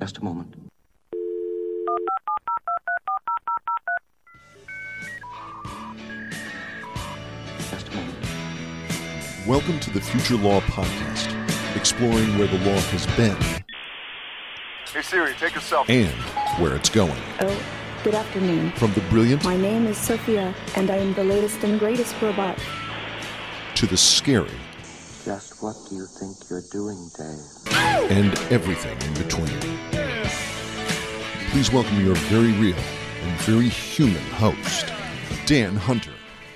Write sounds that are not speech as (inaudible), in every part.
Just a moment. Just a moment. Welcome to the Future Law Podcast, exploring where the law has been Hey Siri, take a selfie. and where it's going. Oh, good afternoon. From the brilliant My name is Sophia, and I am the latest and greatest robot. to the scary Just what do you think you're doing, Dave? And everything in between. Please welcome your very real and very human host, Dan Hunter.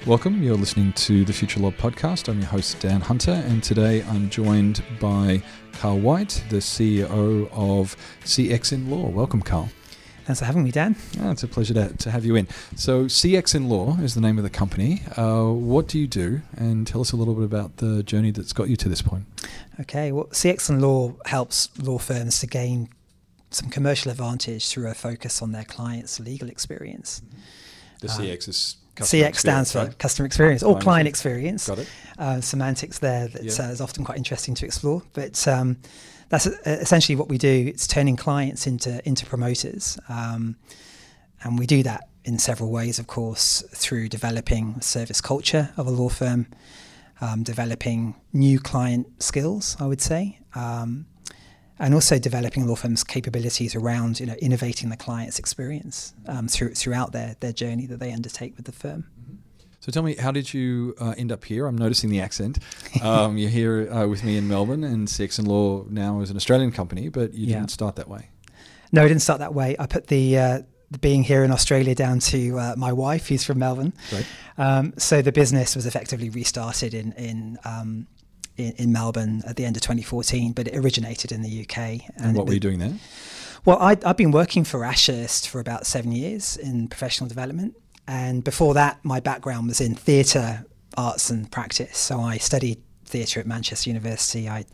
Welcome. You're listening to the Future Law Podcast. I'm your host, Dan Hunter, and today I'm joined by Carl White, the CEO of CX in Law. Welcome, Carl. Thanks for having me, Dan. Ah, it's a pleasure to, to have you in. So, CX in Law is the name of the company. Uh, what do you do? And tell us a little bit about the journey that's got you to this point. Okay, well, CX in Law helps law firms to gain some commercial advantage through a focus on their clients' legal experience. The Uh, CX is CX stands for customer experience or Client client experience. Got it. Uh, semantics there that's Yeah. uh, is often quite interesting to explore. But um, that's uh, essentially what we do. It's turning clients into into promoters, um, and we do that in several ways. Of course, through developing service culture of a law firm, um, developing new client skills. I would say. Um, and also developing law firms' capabilities around, you know, innovating the client's experience um, through, throughout their, their journey that they undertake with the firm. So tell me, how did you uh, end up here? I'm noticing the accent. Um, you're here uh, with me in Melbourne, and CX in Law now is an Australian company, but you Yeah. didn't start that way. No, I didn't start that way. I put the, uh, the being here in Australia down to uh, my wife, who's from Melbourne. Great. Um, so the business was effectively restarted in in, um, in in Melbourne at the end of 2014, but it originated in the UK. And, what were you doing there? Well, I, I've been working for Ashurst for about seven years in professional development. And before that, my background was in theatre arts and practice. So I studied theatre at Manchester University. I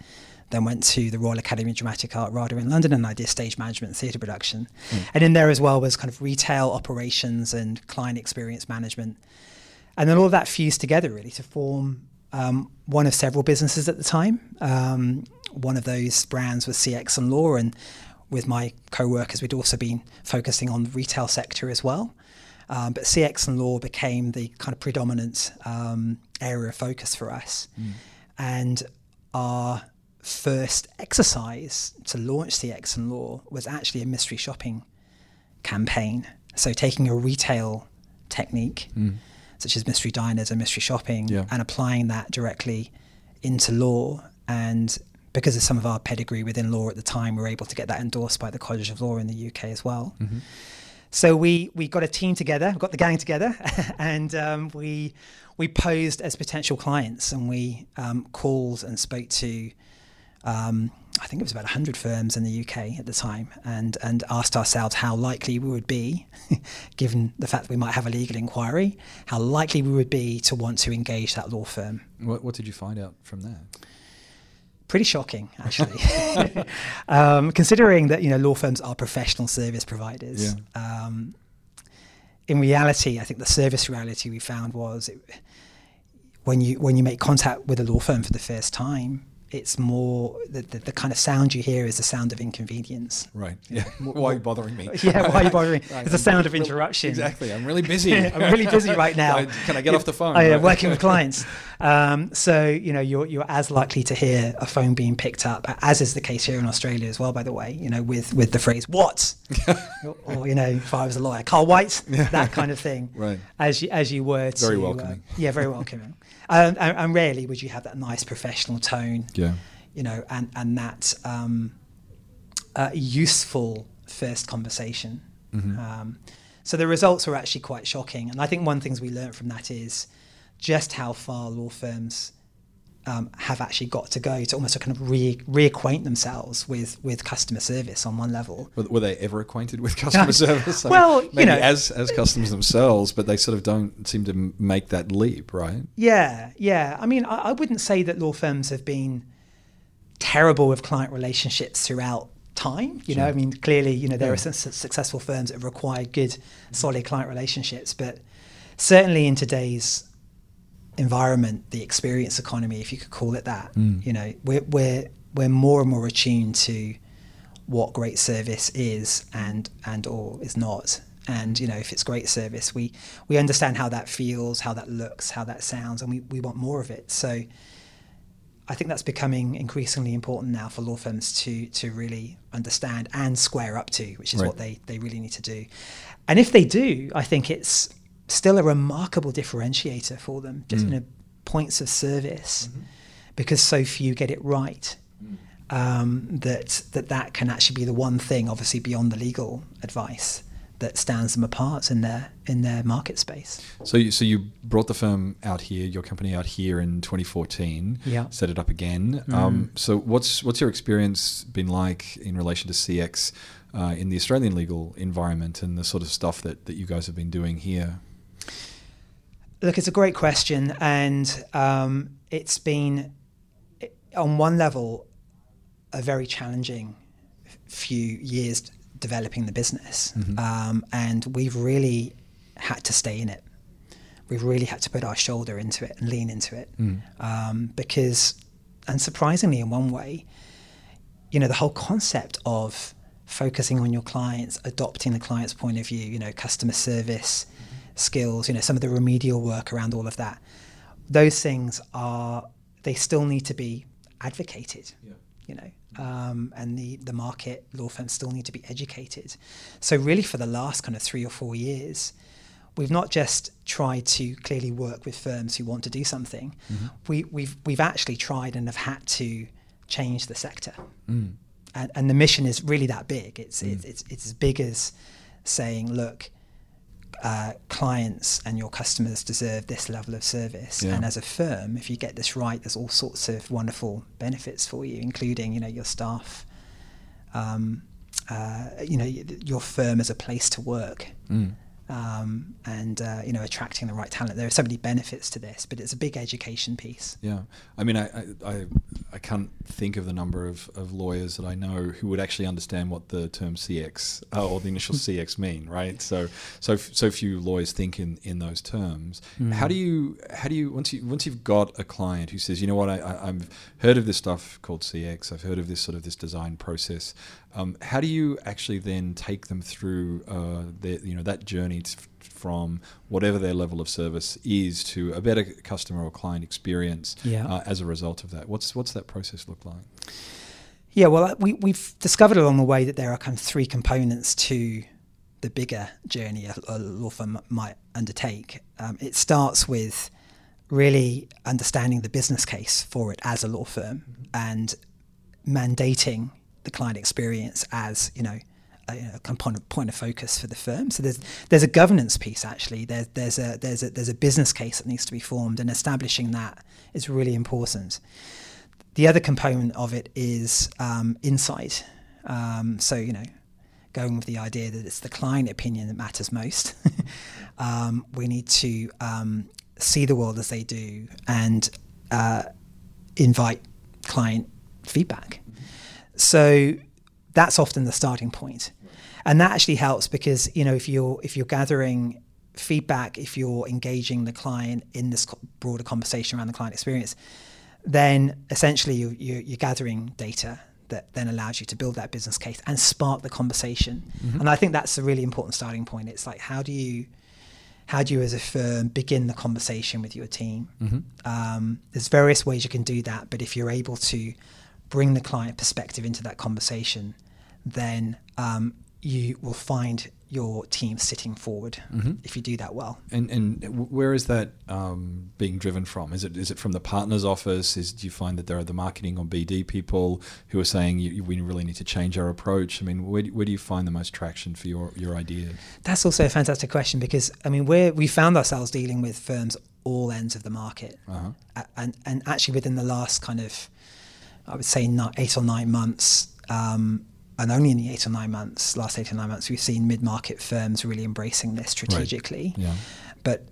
then went to the Royal Academy of Dramatic Art RADA in London and I did stage management and theatre production. And in there as well was kind of retail operations and client experience management. And then all of that fused together really to form um, one of several businesses at the time. Um, one of those brands was CX in Law, and with my co-workers, we'd also been focusing on the retail sector as well. Um, but CX in Law became the kind of predominant um, area of focus for us. And our first exercise to launch CX in Law was actually a mystery shopping campaign. So taking a retail technique, such as mystery diners and mystery shopping, Yeah. and applying that directly into law. And because of some of our pedigree within law at the time, we were able to get that endorsed by the College of Law in the UK as well. So we we got a team together, got the gang together, (laughs) and um, we we posed as potential clients, and we um, called and spoke to. Um, I think it was about 100 firms in the UK at the time, and and asked ourselves how likely we would be, (laughs) given the fact that we might have a legal inquiry, how likely we would be to want to engage that law firm. What, what did you find out from that? Pretty shocking, actually, (laughs) um, considering that you know law firms are professional service providers. Um, in reality, I think the service reality we found was it, when you when you make contact with a law firm for the first time, it's more the, the, the kind of sound you hear is the sound of inconvenience. Right. (laughs) Yeah. Why are you bothering me? Yeah, why are you bothering? Right, It's the sound of interruption. Exactly. I'm really busy. (laughs) I'm really busy right now. (laughs) Can I get off the phone? I am Right. working with clients. Um, so, you know, you're, you're as likely to hear a phone being picked up, as is the case here in Australia as well, by the way, you know, with, with the phrase, what? or, or, you know, if I was a lawyer, Carl White, that kind of thing. Right. As you, as you were to. Very uh, welcoming. yeah, very welcoming. And, and rarely would you have that nice professional tone Yeah. you know, and and that um, uh, useful first conversation. Um, so the results were actually quite shocking, and I think one of the things we learned from that is just how far law firms um, have actually got to go to almost kind of re- reacquaint themselves with with customer service on one level. Were, they ever acquainted with (laughs) customer service? I Well, you know- as as customers themselves, but they sort of don't seem to make that leap, right? Yeah, yeah. I mean, I, I wouldn't say that law firms have been terrible with client relationships throughout time. You know, I mean, clearly, you know, there are some successful firms that require good, solid client relationships, but certainly in today's environment, the experience economy, if you could call it that, mm. you know, we're we're we're more and more attuned to what great service is and and or is not. And you know, if it's great service, we we understand how that feels, how that looks, how that sounds, and we, we want more of it. So I think that's becoming increasingly important now for law firms to to really understand and square up to, which is Right. what they, they really need to do. And if they do, I think it's still a remarkable differentiator for them, just you know, points of service, because so few get it right. Um, that that that can actually be the one thing, obviously beyond the legal advice, that stands them apart in their in their market space. So you, so you brought the firm out here, your company out here in 2014. Yeah. Set it up again. Um, so what's what's your experience been like in relation to CX uh, in the Australian legal environment and the sort of stuff that, that you guys have been doing here? Look, it's a great question, and um, it's been, on one level, a very challenging few years developing the business, um, and we've really had to stay in it. We've really had to put our shoulder into it and lean into it, um, because, and surprisingly, in one way, you know, the whole concept of focusing on your clients, adopting the client's point of view, you know, customer service skills, you know, some of the remedial work around all of that, those things are, they still need to be advocated, you know, um, and the, the market law firms still need to be educated. So, really, for the last kind of three or four years, we've not just tried to clearly work with firms who want to do something. Mm-hmm. We, we've we've actually tried and have had to change the sector. Mm. And, and the mission is really that big. It's it's, it's it's as big as saying, look, uh, clients and your customers deserve this level of service. Yeah. And as a firm, if you get this right, there's all sorts of wonderful benefits for you, including you know your staff. Um, uh, you know your firm as a place to work, um, and uh, you know attracting the right talent. There are so many benefits to this, but it's a big education piece. Yeah, I mean, I, I, I, can't think of the number of, of lawyers that I know who would actually understand what the term CX uh, or the initial (laughs) CX mean, right? So, so so few lawyers think in, in those terms. How do you how do you once you once you've got a client who says, you know what, I, I, I've heard of this stuff called CX, I've heard of this sort of this design process. Um, how do you actually then take them through uh, their, you know that journey t- from whatever their level of service is to a better customer or client experience Yeah. uh, as a result of that. What's what's that process look like? Yeah, well, uh, we, we've discovered along the way that there are kind of three components to the bigger journey a, a law firm might undertake. Um, it starts with really understanding the business case for it as a law firm and mandating the client experience as you know a, component point of focus for the firm. So there's there's a governance piece actually. There's there's a there's a there's a business case that needs to be formed, and establishing that is really important. The other component of it is um, insight. Um, so you know, going with the idea that it's the client opinion that matters most. (laughs) um, we need to um, see the world as they do and uh, invite client feedback. So that's often the starting point, and that actually helps because you know if you're if you're gathering feedback, if you're engaging the client in this co- broader conversation around the client experience, then essentially you, you, you're gathering data that then allows you to build that business case and spark the conversation. And I think that's a really important starting point. It's like how do you how do you as a firm begin the conversation with your team? Um, there's various ways you can do that, but if you're able to bring the client perspective into that conversation, then um, you will find your team sitting forward if you do that well. And and where is that um, being driven from? Is it is it from the partner's office? Is do you find that there are the marketing or BD people who are saying you, we really need to change our approach? I mean, where do, where do you find the most traction for your your ideas? That's also a fantastic question because I mean we're we found ourselves dealing with firms all ends of the market, Uh-huh. And and actually within the last kind of I would say eight or nine months, um, and only in the eight or nine months, last eight or nine months, we've seen mid-market firms really embracing this strategically. Yeah. But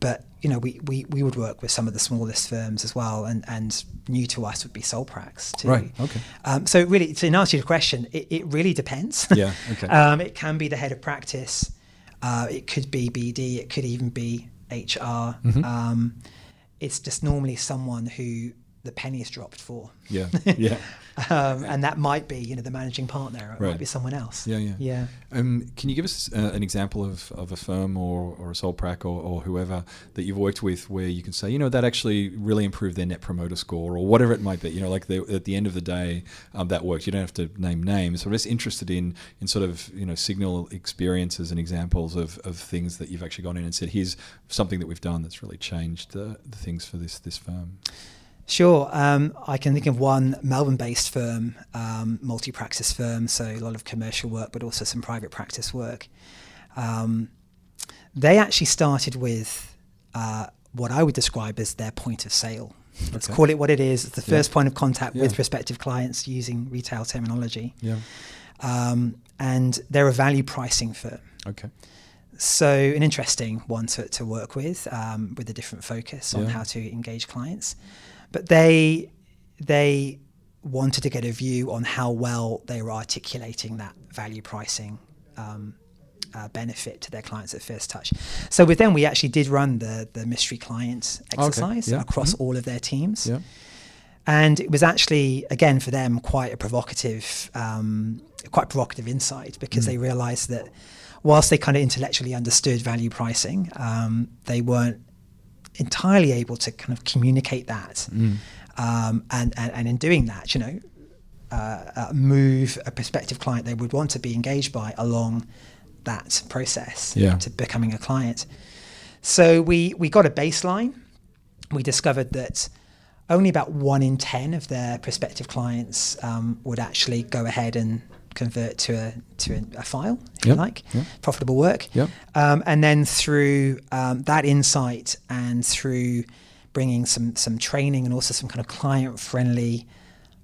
but you know we, we, we would work with some of the smallest firms as well, and, and new to us would be sole pracs too. Right, okay. Um, so really, to answer your question, it, it really depends. (laughs) Yeah, okay. um, it can be the head of practice. Uh, it could be BD. It could even be HR. Mm-hmm. Um, it's just normally someone who the penny is dropped for. Yeah, (laughs) yeah. um, and that might be you know the managing partner, or it Right. might be someone else. Yeah, yeah. yeah. Um, can you give us uh, an example of, of a firm or, or a sole prac or, or whoever that you've worked with where you can say, you know, that actually really improved their net promoter score or whatever it might be? You know, like the, at the end of the day, um, that worked. You don't have to name names. I'm just interested in, in sort of, you know, signal experiences and examples of, of things that you've actually gone in and said, here's something that we've done that's really changed the, the things for this, this firm. Sure. Um, I can think of one Melbourne based firm, um, multi practice firm, so a lot of commercial work, but also some private practice work. Um, they actually started with uh, what I would describe as their point of sale. Let's Okay. call it what it is. It's the Yeah. first point of contact with prospective clients using retail terminology. Yeah. Um, and they're a value pricing firm. Okay. So an interesting one to, to work with, um, with a different focus on Yeah. how to engage clients. But they they wanted to get a view on how well they were articulating that value pricing um, uh, benefit to their clients at first touch. So with them, we actually did run the the mystery client exercise yeah, across mhm. all of their teams. Yeah. And it was actually, again, for them, quite a provocative, um, quite provocative insight because they realised that whilst they kind of intellectually understood value pricing, um, they weren't entirely able to kind of communicate that. Um, and, and, and in doing that, you know, uh, uh, move a prospective client they would want to be engaged by along that process Yeah. to becoming a client. So we, we got a baseline. We discovered that only about one in 10 of their prospective clients um, would actually go ahead and convert to a, to a, a file, if Yep, you like, yep. profitable work. Yep. Um, and then through um, that insight and through bringing some, some training and also some kind of client friendly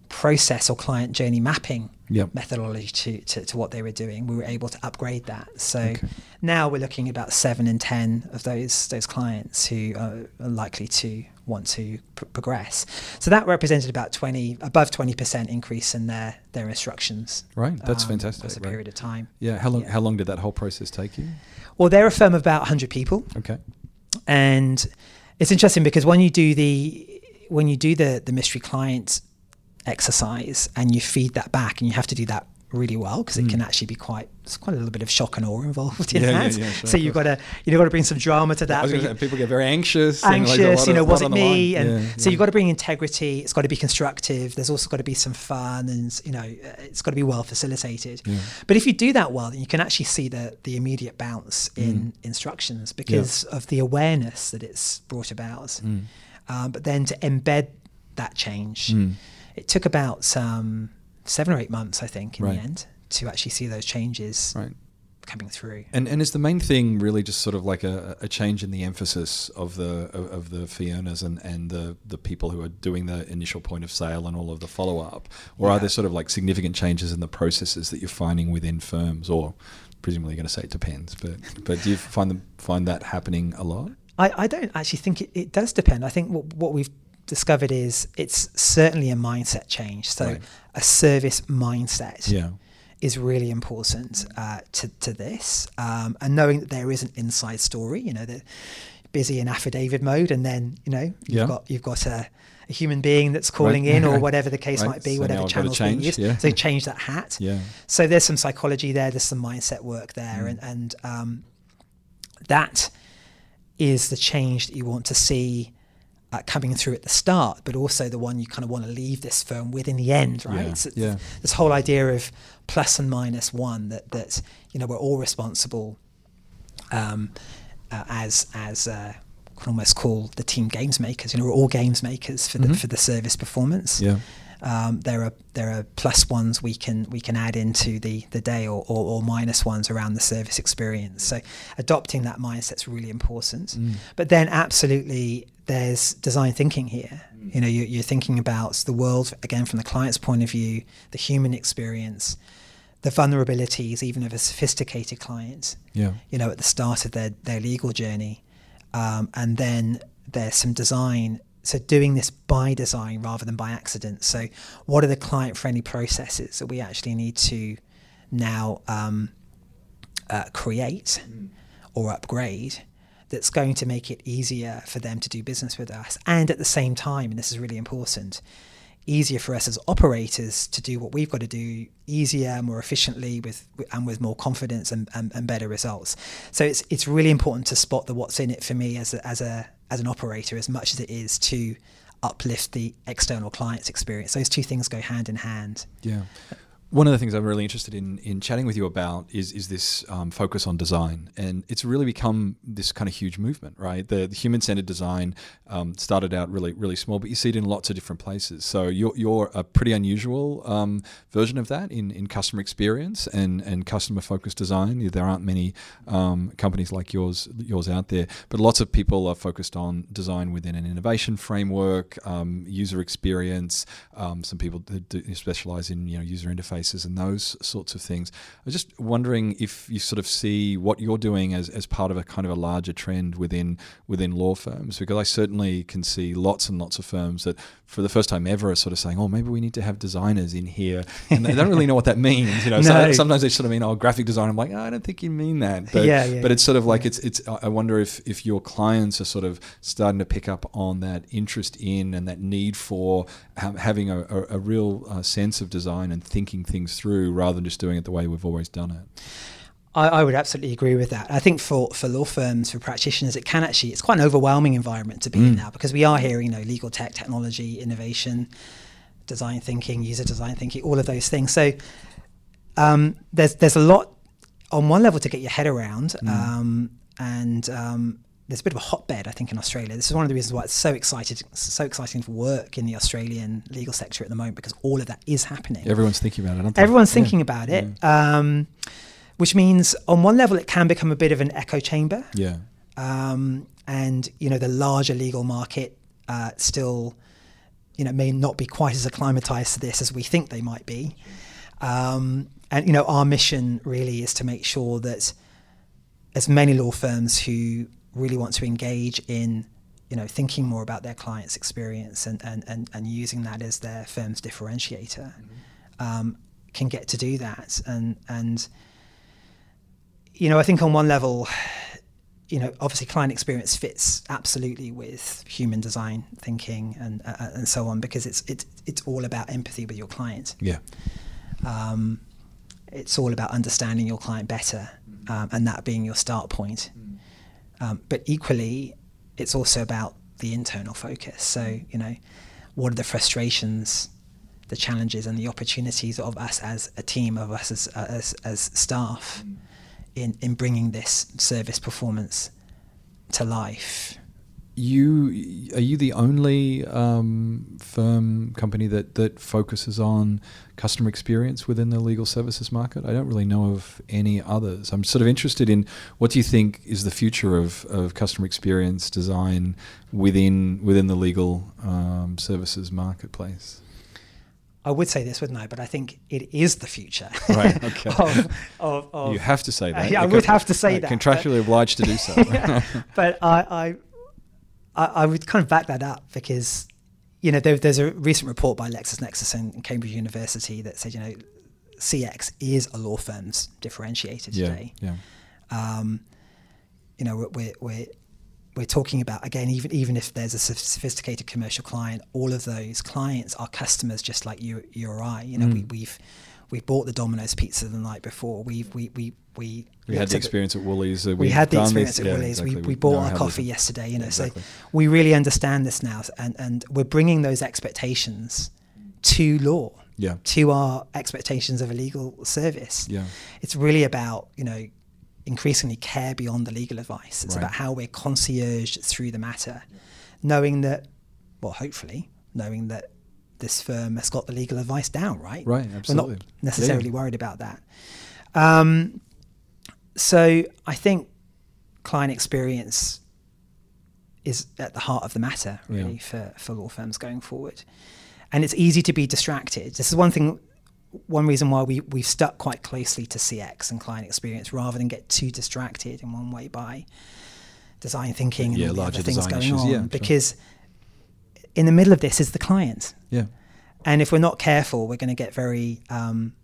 process or client journey mapping Yep. methodology to, to, to what they were doing, we were able to upgrade that. So now we're looking at about seven in 10 of those, those clients who are likely to want to pr- progress. So that represented about 20, above 20% increase in their, their instructions. Right, that's um, fantastic, As a right. period of time. Yeah. How long, Yeah. how long did that whole process take you? Well, they're a firm of about 100 people. Okay. and it's interesting because when you do the when you do the the mystery client exercise and you feed that back and you have to do that really well because it can actually be quite there's quite a little bit of shock and awe involved in Hmm. Yeah, yeah, that yeah, sure, so you've got to you've got to bring some drama to that was but gonna you- say, people get very anxious. and, like, anxious you know was it me and Yeah, so yeah. you've got to bring integrity it's got to be constructive there's also got to be some fun and you know uh, it's got to be well facilitated but if you do that well then you can actually see the the immediate bounce Mm. in instructions because of the awareness that it's brought about Mm. um, but then to embed that change Mm. it took about um, seven or eight months i think in Right. the end to actually see those changes Right. coming through And and is the main thing really just sort of like a, a change in the emphasis of the of, of the fee earners and, and the, the people who are doing the initial point of sale and all of the follow up, or are there sort of like significant changes in the processes that you're finding within firms, or presumably you're going to say it depends, but but do you find them find that happening a lot? I, I don't actually think it, it does depend. I think what, what we've discovered is it's certainly a mindset change. So Right. a service mindset Yeah. is really important uh, to, to this. Um, and knowing that there is an inside story, you know, the busy in affidavit mode, and then, you know, you've Yeah. got you've got a, a human being that's calling Right. in or (laughs) whatever the case Right. might be, So whatever now I've gotta channels being used. yeah. So change that hat. Yeah. So there's some psychology there, there's some mindset work there, Mm. and, and um, that is the change that you want to see uh, coming through at the start, but also the one you kind of want to leave this firm with in the end, right? Yeah, So yeah. This whole idea of plus and minus one that that you know we're all responsible um, uh, as as uh, can almost call the team games makers. You know, we're all games makers for the for the service performance. Mm-hmm. Yeah. Um, there are there are plus ones we can we can add into the the day or, or, or minus ones around the service experience. So adopting that mindset is really important. Mm. But then absolutely there's design thinking here. You know, you, you're thinking about the world again from the client's point of view, the human experience, the vulnerabilities even of a sophisticated client. Yeah. You know, at the start of their their legal journey, um, and then there's some design. So doing this by design rather than by accident. So what are the client friendly processes that we actually need to now um, uh, create or upgrade that's going to make it easier for them to do business with us and at the same time and this is really important easier for us as operators to do what we've got to do easier, more efficiently, with and with more confidence and, and, and better results. So it's it's really important to spot the what's in it for me as a, as a as an operator as much as it is to uplift the external client's experience. Those two things go hand in hand. Yeah. One of the things I'm really interested in in chatting with you about is is this um, focus on design, and it's really become this kind of huge movement, right? The, the human centered design um, started out really really small, but you see it in lots of different places. So you're you're a pretty unusual um, version of that in, in customer experience and and customer focused design. There aren't many um, companies like yours yours out there, but lots of people are focused on design within an innovation framework, um, user experience. Um, some people specialize in you know user interface and those sorts of things. I was just wondering if you sort of see what you're doing as, as part of a kind of a larger trend within within law firms, because I certainly can see lots and lots of firms that for the first time ever are sort of saying, oh, maybe we need to have designers in here. And they don't really know what that means. You know, (laughs) no. sometimes they sort of mean, oh, graphic design. I'm like, oh, I don't think you mean that. (laughs) But, yeah, yeah, but it's sort of like, it's, it's, I wonder if, if your clients are sort of starting to pick up on that interest in and that need for having a, a, a real uh, sense of design and thinking things through rather than just doing it the way we've always done it. I, I, would absolutely agree with that. I think for, for law firms, for practitioners, it can actually, it's quite an overwhelming environment to be mm. in now because we are hearing, you know, legal tech, technology, innovation, design thinking, user design thinking, all of those things. So um, there's, there's a lot on one level to get your head around. Mm. Um, and um, there's a bit of a hotbed, I think, in Australia. This is one of the reasons why it's so excited, so exciting for work in the Australian legal sector at the moment because all of that is happening. Everyone's thinking about it. Everyone's yeah. thinking about it. Yeah. Um, which means on one level it can become a bit of an echo chamber. Yeah. Um, and you know the larger legal market uh, still, you know, may not be quite as acclimatized to this as we think they might be. Um, and you know, our mission really is to make sure that as many law firms who really want to engage in you know thinking more about their clients experience and and, and, and using that as their firm's differentiator mm-hmm. um, can get to do that and and you know, I think on one level, you know, obviously client experience fits absolutely with human design thinking and uh, uh, and so on because it's it's it's all about empathy with your client. Yeah. Um, it's all about understanding your client better, um, and that being your start point. Um, but equally, it's also about the internal focus. So you know, what are the frustrations, the challenges, and the opportunities of us as a team, of us as as, as staff. Mm in, in bringing this service performance to life. You are you the only um, firm company that that focuses on customer experience within the legal services market? I don't really know of any others. I'm sort of interested in what do you think is the future of, of customer experience design within within the legal um, services marketplace. I would say this, wouldn't I? But I think it is the future. Right. (laughs) Okay. of, of, of, you have to say that. Uh, yeah, I would have to say that. Contractually but, obliged to do so. (laughs) yeah, but I, I, I would kind of back that up because, you know, there, there's a recent report by LexisNexis and Cambridge University that said, you know, CX is a law firm's differentiator today. Yeah. yeah. Um, you know, we're, we're we're talking about again even even if there's a sophisticated commercial client all of those clients are customers just like you you or I you know mm. we, we've we bought the Domino's pizza the night before we've we we we we had the experience at Woolies uh, we had the experience this, at yeah, Woolies exactly. we, we bought our coffee yesterday you know exactly. so we really understand this now and and we're bringing those expectations to law yeah. to our expectations of a legal service yeah it's really about you know increasingly care beyond the legal advice. It's right. about how we're concierge through the matter, knowing that, well, hopefully, knowing that this firm has got the legal advice down, right? Right, absolutely. We're not necessarily yeah. worried about that. Um, so I think client experience is at the heart of the matter, really, yeah. for, for law firms going forward. And it's easy to be distracted. This is one thing one reason why we, we've stuck quite closely to CX and client experience rather than get too distracted in one way by design thinking yeah, and all the other things going issues, on. Yeah, because sure. In the middle of this is the client. Yeah. And if we're not careful, we're going to get very um,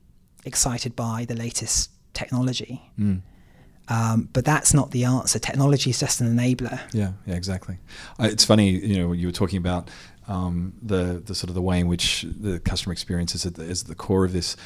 excited by the latest technology. Mm. Um, but that's not the answer. Technology is just an enabler. Yeah, yeah, exactly. Uh, it's funny, you know, you were talking about um, the the sort of the way in which the customer experience is at the, is at the core of this.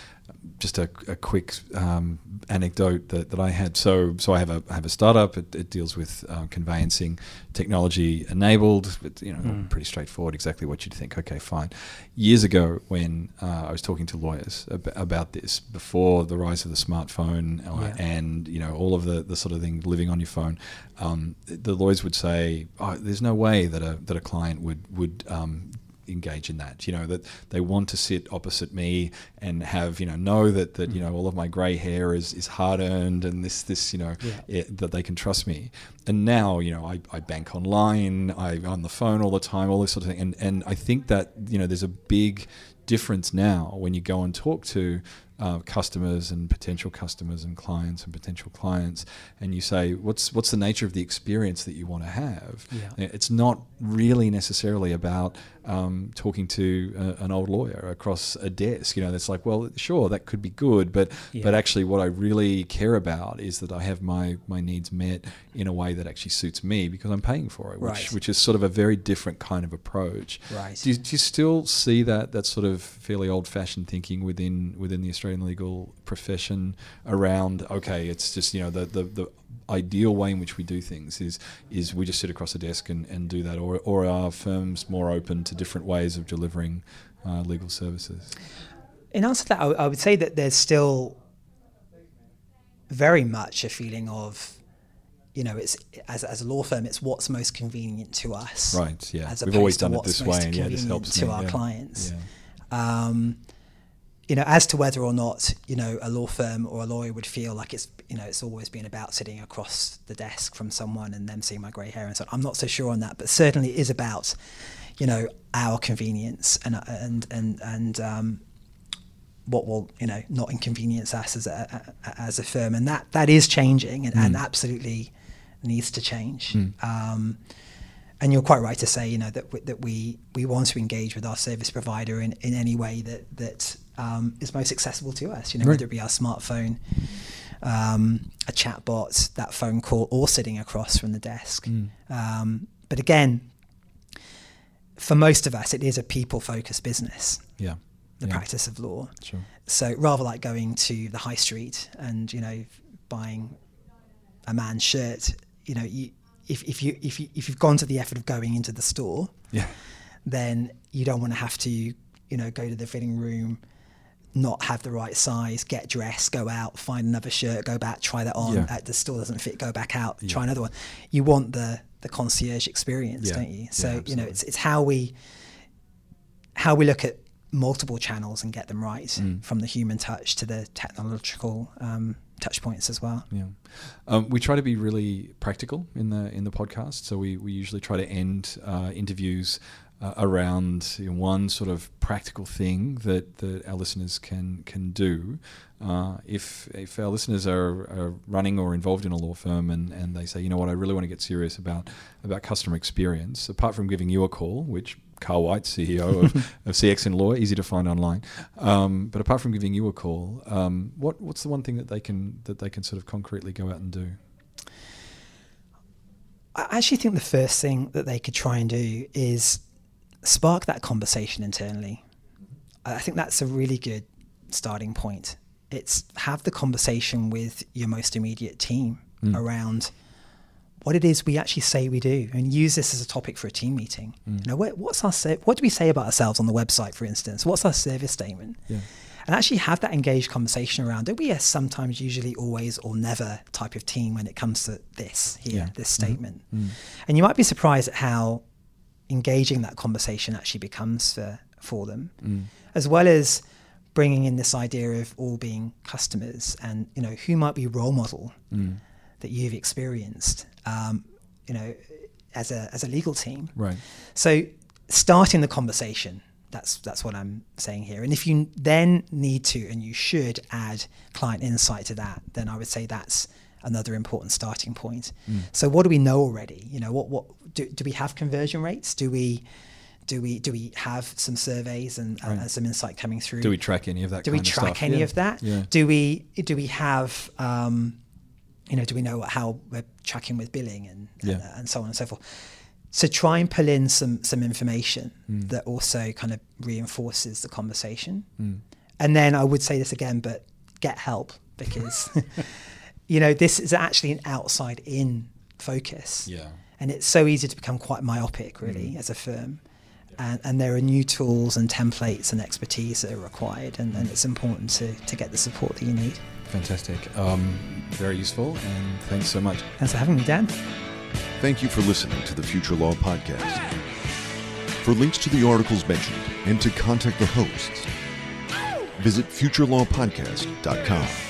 Just a, a quick um, anecdote that, that I had. So so I have a I have a startup. It, it deals with uh, conveyancing, technology enabled. But, you know, Mm. pretty straightforward. Exactly what you'd think. Okay, fine. Years ago, when uh, I was talking to lawyers ab- about this, before the rise of the smartphone uh, Yeah. and you know all of the, the sort of thing living on your phone, um, the lawyers would say, oh, "There's no way that a that a client would would um, engage in that. You know that they want to sit opposite me and have you know know that that you mm. know all of my grey hair is is hard earned and this this you know Yeah. it, that they can trust me. And now you know I, I bank online, I'm on the phone all the time, all this sort of thing. And and I think that you know there's a big difference now when you go and talk to uh, customers and potential customers and clients and potential clients, and you say, "What's what's the nature of the experience that you want to have?" Yeah. It's not really necessarily about um, talking to a, an old lawyer across a desk. You know, it's like, well, sure, that could be good, but Yeah. but actually, what I really care about is that I have my my needs met in a way that actually suits me because I'm paying for it, which Right. which is sort of a very different kind of approach. Right. Do you, do you still see that that sort of fairly old fashioned thinking within within the Australian legal profession around okay, it's just you know the the, the ideal way in which we do things is is we just sit across a desk and, and do that or or are firms more open to different ways of delivering uh, legal services? In answer to that, I, I would say that there's still very much a feeling of, you know, it's as, as a law firm, it's what's most convenient to us. Right, yeah. As We've always done it this way, and yeah, this helps to me, our yeah. clients. Yeah. Um, you know, as to whether or not you know a law firm or a lawyer would feel like it's you know it's always been about sitting across the desk from someone and them seeing my grey hair and so on. I'm not so sure on that, but certainly it is about you know our convenience and and and and um, what will you know not inconvenience us as a, a as a firm, and that that is changing and, and absolutely needs to change. Um, and you're quite right to say, you know, that we, that we we want to engage with our service provider in, in any way that that um, is most accessible to us. You know, Right. whether it be our smartphone, um, a chatbot, that phone call, or sitting across from the desk. Um, but again, for most of us, it is a people-focused business. Yeah. The yeah. practice of law. Sure. So rather like going to the high street and you know buying a man's shirt, you know, you, if if you if you if you've gone to the effort of going into the store, Yeah. then you don't want to have to you know go to the fitting room, not have the right size, get dressed, go out, find another shirt, go back, try that on. Yeah. At the store doesn't fit, go back out, try another one. You want the the concierge experience, Yeah. don't you? Yeah, So you know, it's it's how we how we look at multiple channels and get them right, Mm. from the human touch to the technological um, touch points as well. Yeah, um, we try to be really practical in the in the podcast. So we, we usually try to end uh, interviews uh, around you know, one sort of practical thing that, that our listeners can can do. Uh, if if our listeners are, are running or involved in a law firm and, and they say, you know what, I really want to get serious about about customer experience, apart from giving you a call, which Carl White, CEO of, (laughs) of CX in Law, easy to find online. Um, but apart from giving you a call, um, what what's the one thing that they can that they can sort of concretely go out and do? I actually think the first thing that they could try and do is spark that conversation internally. I think that's a really good starting point. It's have the conversation with your most immediate team hmm. around what it is we actually say we do, and use this as a topic for a team meeting. Hmm. You know, what, what's our what do we say about ourselves on the website, for instance? What's our service statement? Yeah. and actually have that engaged conversation around it. We are sometimes, usually, always or never type of team when it comes to this here, Yeah. this mm-hmm. statement. Mm. And you might be surprised at how engaging that conversation actually becomes for for them, as well as bringing in this idea of all being customers and you know who might be role model that you've experienced, um, you know, as a as a legal team. Right. So starting the conversation, that's that's what I'm saying here. And if you then need to and you should add client insight to that, then I would say that's another important starting point. Mm. So what do we know already? You know, what what do, do we have conversion rates? Do we do we do we have some surveys and, and some insight coming through? Do we track any of that? do we of track any Yeah. of that? Yeah. Do we do we have um, you know do we know how we're tracking with billing and and, Yeah. and so on and so forth? So try and pull in some some information mm. that also kind of reinforces the conversation. Mm. And then I would say this again, but get help because (laughs) you know this is actually an outside in focus. Yeah. And it's so easy to become quite myopic, really, as a firm. And, and there are new tools and templates and expertise that are required, and, and it's important to, to get the support that you need. Fantastic. Um, very useful, and thanks so much. Thanks for having me, Dan. Thank you for listening to the Future Law Podcast. For links to the articles mentioned and to contact the hosts, visit futurelawpodcast.com.